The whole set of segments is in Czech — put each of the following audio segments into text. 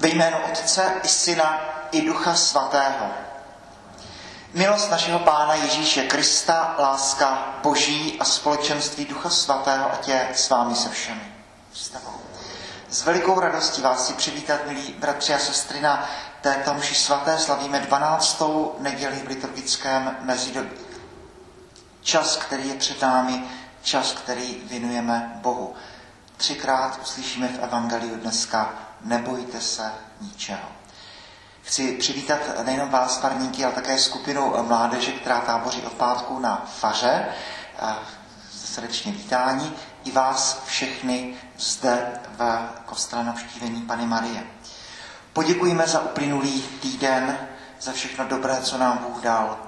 Ve jménu Otce i Syna i Ducha Svatého. Milost našeho Pána Ježíše Krista, láska Boží a společenství Ducha Svatého, ať je s vámi se všemi. S velikou radostí vás si přivítat, milí bratři a sestry, na této mši svaté slavíme 12. neděli v liturgickém mezidobí. Čas, který je před námi, čas, který věnujeme Bohu. Třikrát uslyšíme v Evangeliu dneska, nebojte se ničeho. Chci přivítat nejenom vás, parníky, ale také skupinu mládeže, která táboří od pátku na faře. Srdečně vítání i vás všechny zde v kostele navštívení Pany Marie. Poděkujeme za uplynulý týden, za všechno dobré, co nám Bůh dal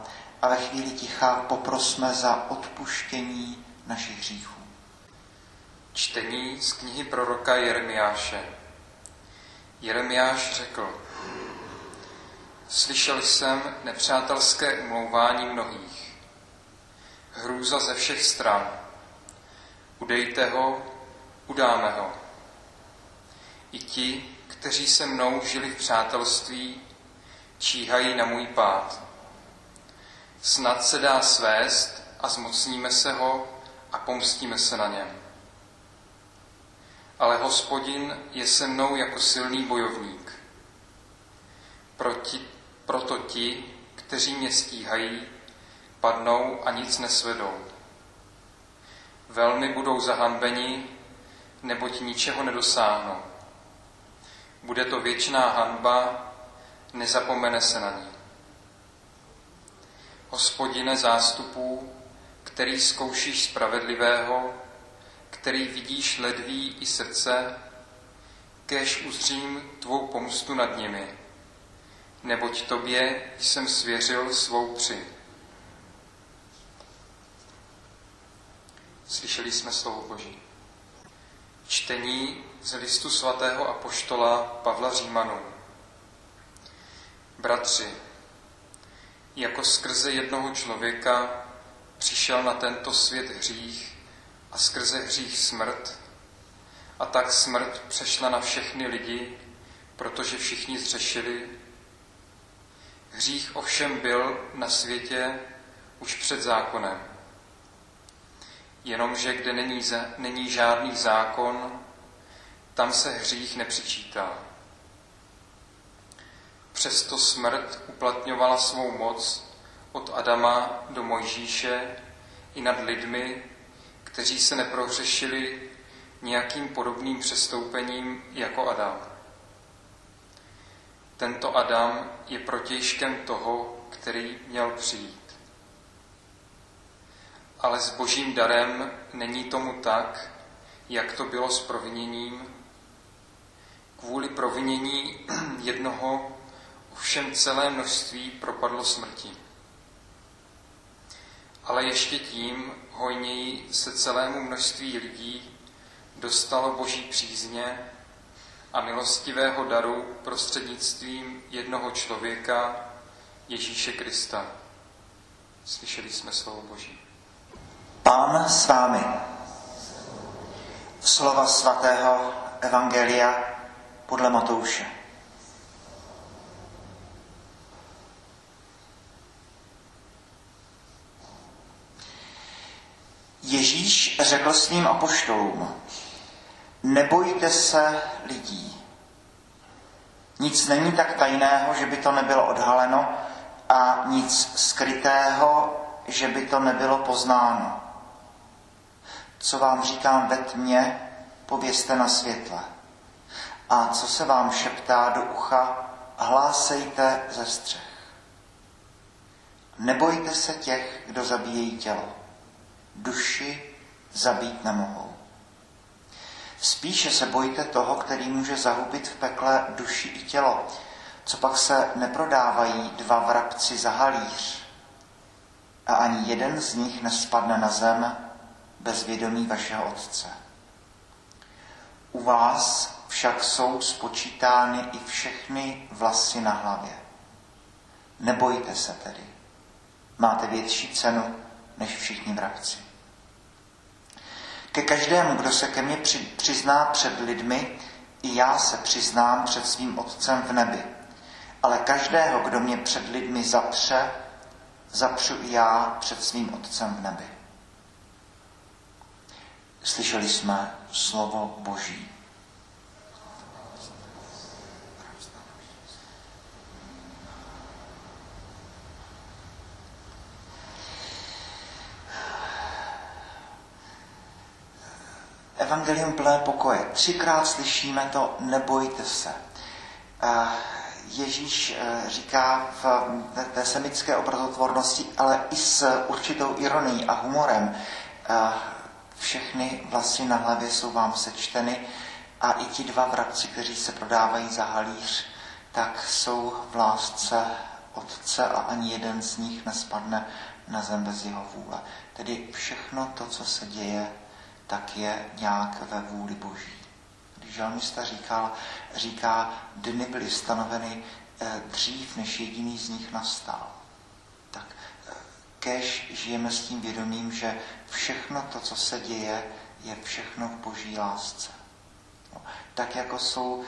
a ve chvíli ticha poprosme za odpuštění našich hříchů. Čtení z knihy proroka Jeremiáše. Jeremiáš řekl, Slyšel jsem nepřátelské umlouvání mnohých. Hrůza ze všech stran. Udejte ho, udáme ho. I ti, kteří se mnou žili v přátelství, číhají na můj pád. Snad se dá svést a zmocníme se ho a pomstíme se na něm. Ale hospodin je se mnou jako silný bojovník. Proti, proto ti, kteří mě stíhají, padnou a nic nesvedou. Velmi budou zahambeni, neboť ničeho nedosáhnou. Bude to věčná hanba, nezapomene se na ní. Hospodine zástupů, který zkoušíš spravedlivého, který vidíš ledví i srdce, kež uzřím tvou pomstu nad nimi, neboť tobě jsem svěřil svou při. Slyšeli jsme slovo Boží. Čtení z listu svatého apoštola Pavla Římanů. Bratři, jako skrze jednoho člověka přišel na tento svět hřích a skrze hřích smrt, a tak smrt přešla na všechny lidi, protože všichni zřešili. Hřích ovšem byl na světě už před zákonem. Jenomže kde není, není žádný zákon, tam se hřích nepřičítá. Přesto smrt uplatňovala svou moc od Adama do Mojžíše i nad lidmi, kteří se neprohřešili nějakým podobným přestoupením jako Adam. Tento Adam je protějškem toho, který měl přijít. Ale s božím darem není tomu tak, jak to bylo s proviněním. Kvůli provinění jednoho ovšem celé množství propadlo smrti. Ale ještě tím hojněji se celému množství lidí dostalo boží přízně a milostivého daru prostřednictvím jednoho člověka, Ježíše Krista. Slyšeli jsme slovo Boží. Pán s vámi. Slova svatého Evangelia podle Matouše. Ježíš řekl svým apoštolům, nebojte se lidí. Nic není tak tajného, že by to nebylo odhaleno a nic skrytého, že by to nebylo poznáno. Co vám říkám ve tmě, povězte na světle. A co se vám šeptá do ucha, hlásejte ze střech. Nebojte se těch, kdo zabíjejí tělo duši zabít nemohou. Spíše se bojte toho, který může zahubit v pekle duši i tělo, co pak se neprodávají dva vrabci za halíř a ani jeden z nich nespadne na zem bez vědomí vašeho Otce. U vás však jsou spočítány i všechny vlasy na hlavě. Nebojte se tedy. Máte větší cenu než všichni vrabci. Ke každému, kdo se ke mně přizná před lidmi, i já se přiznám před svým Otcem v nebi. Ale každého, kdo mě před lidmi zapře, zapřu i já před svým Otcem v nebi. Slyšeli jsme slovo Boží. Evangelium plné pokoje. Třikrát slyšíme to, nebojte se. Ježíš e, říká v té semické obrazotvornosti, ale i s určitou ironií a humorem, všechny vlasy na hlavě jsou vám sečteny a i ti dva vrabci, kteří se prodávají za halíř, tak jsou v lásce Otce a ani jeden z nich nespadne na zem bez jeho vůle. Tedy všechno to, co se děje, tak je nějak ve vůli Boží. Když žalmista říkal, říká, dny byly stanoveny eh, dřív, než jediný z nich nastal. Tak eh, kež žijeme s tím vědomím, že všechno to, co se děje, je všechno v boží lásce. No, tak jako jsou,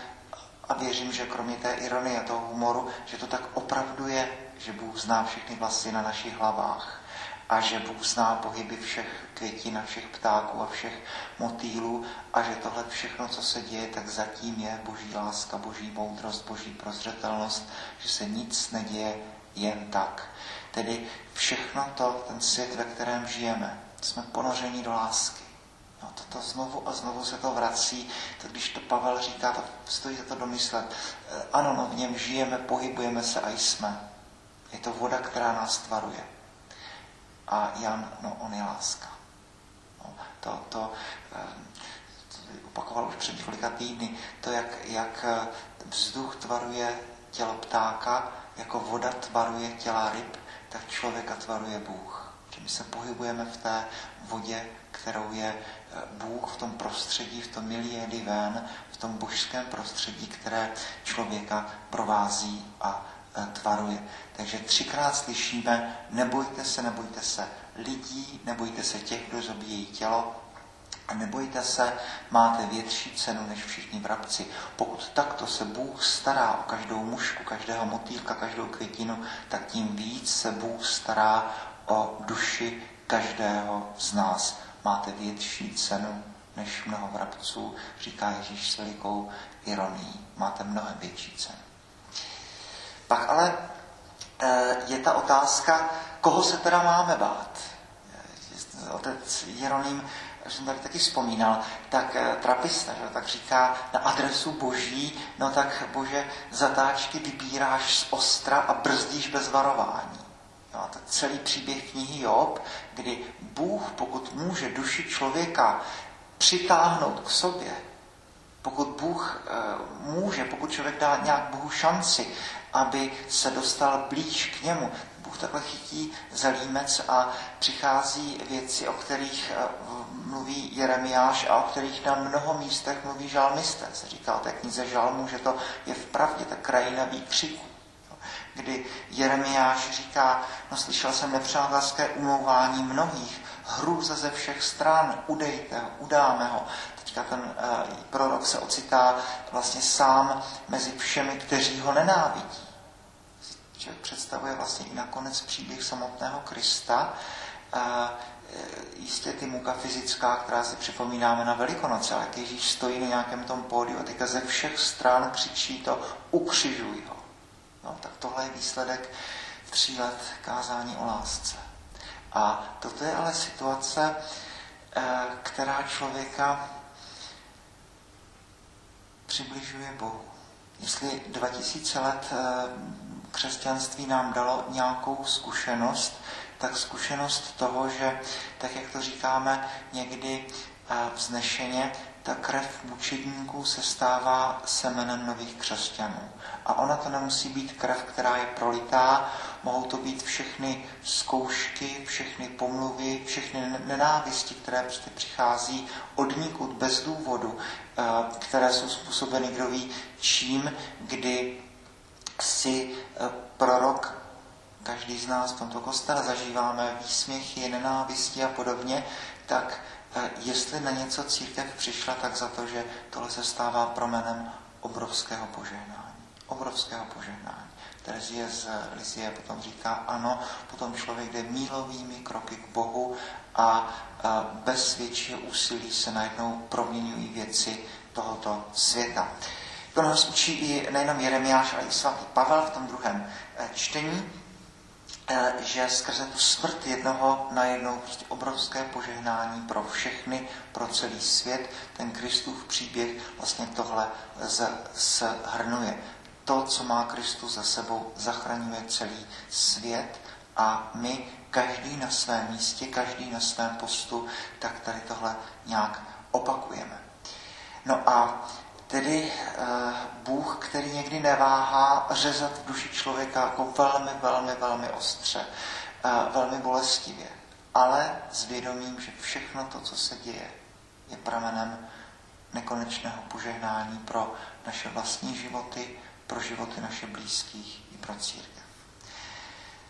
a věřím, že kromě té ironie a toho humoru, že to tak opravdu je, že Bůh zná všechny vlasy na našich hlavách a že Bůh zná pohyby všech květin a všech ptáků a všech motýlů a že tohle všechno, co se děje, tak zatím je boží láska, boží moudrost, boží prozřetelnost, že se nic neděje jen tak. Tedy všechno to, ten svět, ve kterém žijeme, jsme ponořeni do lásky. No, toto znovu a znovu se to vrací, tak když to Pavel říká, to stojí za to domyslet. Eh, ano, no, v něm žijeme, pohybujeme se a jsme. Je to voda, která nás tvaruje a Jan, no on je láska. No, to, to, to opakoval už před několika týdny, to, jak, jak eh, vzduch tvaruje tělo ptáka, jako voda tvaruje těla ryb, tak člověka tvaruje Bůh. Že my se pohybujeme v té vodě, kterou je eh, Bůh v tom prostředí, v tom milieu divén, v tom božském prostředí, které člověka provází a tvaruje. Takže třikrát slyšíme, nebojte se, nebojte se lidí, nebojte se těch, kdo zabíjejí tělo, a nebojte se, máte větší cenu než všichni vrabci. Pokud takto se Bůh stará o každou mušku, každého motýlka, každou květinu, tak tím víc se Bůh stará o duši každého z nás. Máte větší cenu než mnoho vrabců, říká Ježíš s velikou ironií. Máte mnohem větší cenu. Pak ale eh, je ta otázka, koho se teda máme bát. Otec Jeroným, jsem tady taky vzpomínal, tak eh, trapista, že, tak říká na adresu boží, no tak bože, zatáčky vybíráš z ostra a brzdíš bez varování. No, a to celý příběh knihy Job, kdy Bůh, pokud může duši člověka přitáhnout k sobě, pokud Bůh e, může, pokud člověk dá nějak Bohu šanci, aby se dostal blíž k němu. Bůh takhle chytí za límec a přichází věci, o kterých eh, mluví Jeremiáš a o kterých na mnoho místech mluví žalmiste. Se říká o té knize žalmu, že to je v pravdě ta krajina výkřiku. Kdy Jeremiáš říká, no slyšel jsem nepřátelské umlouvání mnohých, hrůza ze všech stran, udejte ho, udáme ho. Teďka ten uh, prorok se ocitá vlastně sám mezi všemi, kteří ho nenávidí člověk představuje vlastně i nakonec příběh samotného Krista. A e, jistě ty muka fyzická, která si připomínáme na Velikonoce, ale Ježíš stojí na nějakém tom pódiu a teďka ze všech stran křičí to ukřižuj ho. No, tak tohle je výsledek tří let kázání o lásce. A toto je ale situace, která člověka přibližuje Bohu. Jestli 2000 let e, křesťanství nám dalo nějakou zkušenost, tak zkušenost toho, že, tak jak to říkáme někdy eh, vznešeně, ta krev mučedníků se stává semenem nových křesťanů. A ona to nemusí být krev, která je prolitá, mohou to být všechny zkoušky, všechny pomluvy, všechny nenávisti, které prostě přichází od nikud bez důvodu, eh, které jsou způsobeny kdo ví čím, kdy si eh, prorok, každý z nás v tomto kostele zažíváme výsměchy, nenávisti a podobně, tak jestli na něco církev přišla, tak za to, že tohle se stává promenem obrovského požehnání. Obrovského požehnání. Terezie z Lizie potom říká, ano, potom člověk jde mílovými kroky k Bohu a bez většího úsilí se najednou proměňují věci tohoto světa. To nás učí i nejenom Jeremiáš, ale i svatý Pavel v tom druhém eh, čtení, eh, že skrze tu smrt jednoho na jednou prostě obrovské požehnání pro všechny, pro celý svět, ten Kristův příběh vlastně tohle zhrnuje. To, co má Kristus za sebou, zachraňuje celý svět a my, každý na svém místě, každý na svém postu, tak tady tohle nějak opakujeme. No a tedy eh, Bůh, který někdy neváhá řezat v duši člověka jako velmi, velmi, velmi ostře, eh, velmi bolestivě, ale s vědomím, že všechno to, co se děje, je pramenem nekonečného požehnání pro naše vlastní životy, pro životy naše blízkých i pro církev.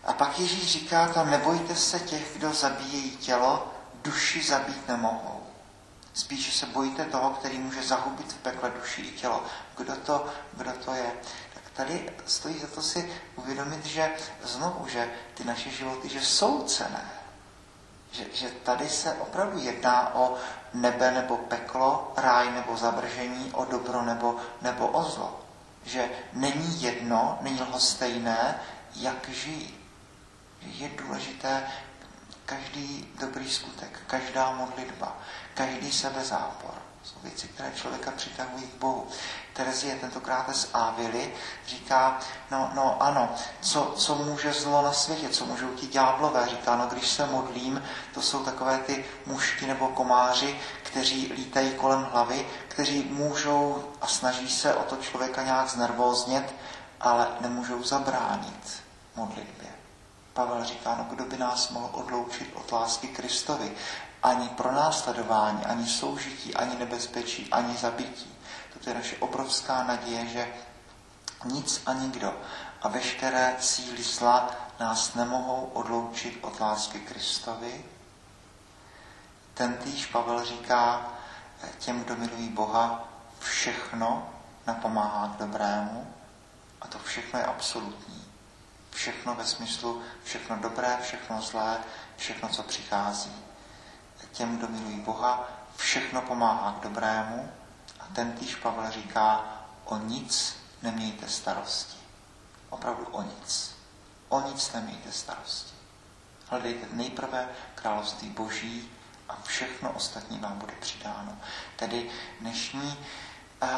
A pak Ježíš říká tam, nebojte se těch, kdo zabíjejí tělo, duši zabít nemohou. Spíše se bojíte toho, který může zahubit v pekle duši i tělo. Kdo to, kdo to je? Tak tady stojí za to si uvědomit, že znovu, že ty naše životy, že jsou cené. Že, že tady se opravdu jedná o nebe nebo peklo, ráj nebo zabržení, o dobro nebo, nebo o zlo. Že není jedno, není stejné, jak žijí. Je důležité každý dobrý skutek, každá modlitba, každý sebezápor. Jsou věci, které člověka přitahují k Bohu. Terezie tentokrát z Ávily říká, no, no ano, co, co může zlo na světě, co můžou ti ďáblové. Říká, no když se modlím, to jsou takové ty mušky nebo komáři, kteří lítají kolem hlavy, kteří můžou a snaží se o to člověka nějak znervóznět, ale nemůžou zabránit modlitbě. Pavel říká, no kdo by nás mohl odloučit od lásky Kristovi? Ani pro následování, ani soužití, ani nebezpečí, ani zabití. To je naše obrovská naděje, že nic a nikdo a veškeré síly zla nás nemohou odloučit od lásky Kristovi. Ten týž Pavel říká těm, kdo milují Boha, všechno napomáhá k dobrému a to všechno je absolutní. Všechno ve smyslu, všechno dobré, všechno zlé, všechno, co přichází. Těm, kdo milují Boha, všechno pomáhá k dobrému a ten týž Pavel říká, o nic nemějte starosti. Opravdu o nic. O nic nemějte starosti. Hledejte nejprve království boží a všechno ostatní vám bude přidáno. Tedy dnešní, uh,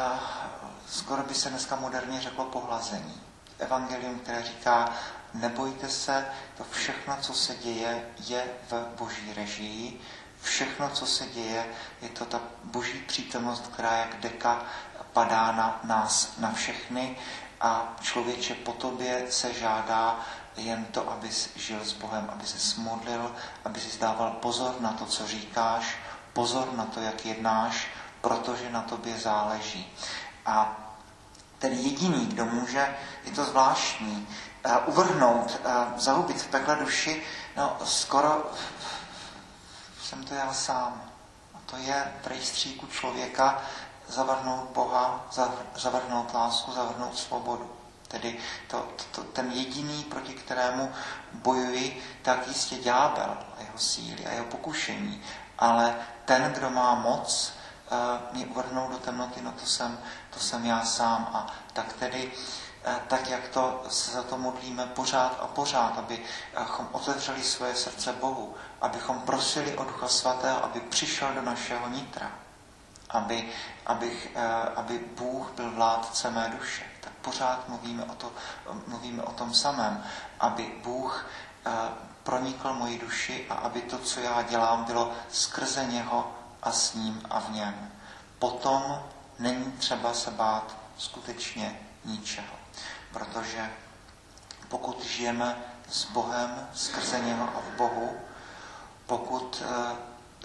skoro by se dneska moderně řeklo pohlazení evangelium, které říká, nebojte se, to všechno, co se děje, je v boží režii, všechno, co se děje, je to ta boží přítomnost, která jak deka padá na nás, na všechny a člověče po tobě se žádá jen to, abys žil s Bohem, aby se smodlil, aby si zdával pozor na to, co říkáš, pozor na to, jak jednáš, protože na tobě záleží. A ten jediný, kdo může, je to zvláštní, uh, uvrhnout, uh, zahubit v pekle duši, no skoro jsem to já sám. A to je rejstříku člověka zavrhnout Boha, zavrhnout lásku, zavrhnout svobodu. Tedy to, to, ten jediný, proti kterému bojuji, tak jistě ďábel a jeho síly a jeho pokušení. Ale ten, kdo má moc mě uvrhnout do temnoty, no to jsem, to jsem já sám. A tak tedy, uh, tak jak to se za to modlíme pořád a pořád, abychom otevřeli svoje srdce Bohu, abychom prosili o Ducha Svatého, aby přišel do našeho nitra, aby, abych, uh, aby Bůh byl vládce mé duše. Tak pořád mluvíme o, to, mluvíme o tom samém, aby Bůh pronikl moji duši a aby to, co já dělám, bylo skrze něho a s ním a v něm. Potom není třeba se bát skutečně ničeho. Protože pokud žijeme s Bohem, skrze něho a v Bohu, pokud e,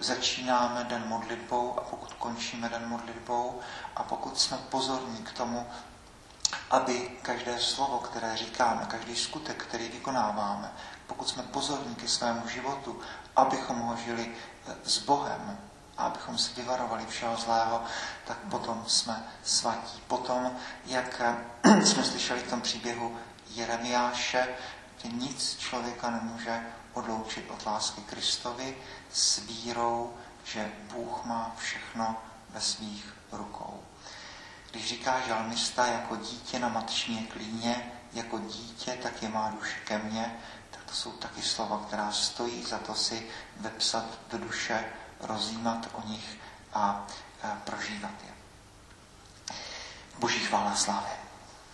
začínáme den modlitbou a pokud končíme den modlitbou a pokud jsme pozorní k tomu, aby každé slovo, které říkáme, každý skutek, který vykonáváme, pokud jsme pozorní ke svému životu, abychom ho žili eh, s Bohem, a abychom se vyvarovali všeho zlého, tak potom jsme svatí. Potom, jak eh, jsme slyšeli v tom příběhu Jeremiáše, že nic člověka nemůže odloučit od lásky Kristovi s vírou, že Bůh má všechno ve svých rukou. Když říká žalmista jako dítě na mateční klíně, jako dítě, tak je má duše ke mně, tak to jsou taky slova, která stojí za to si vepsat do duše, rozjímat o nich a prožívat je. Boží chvála slávě.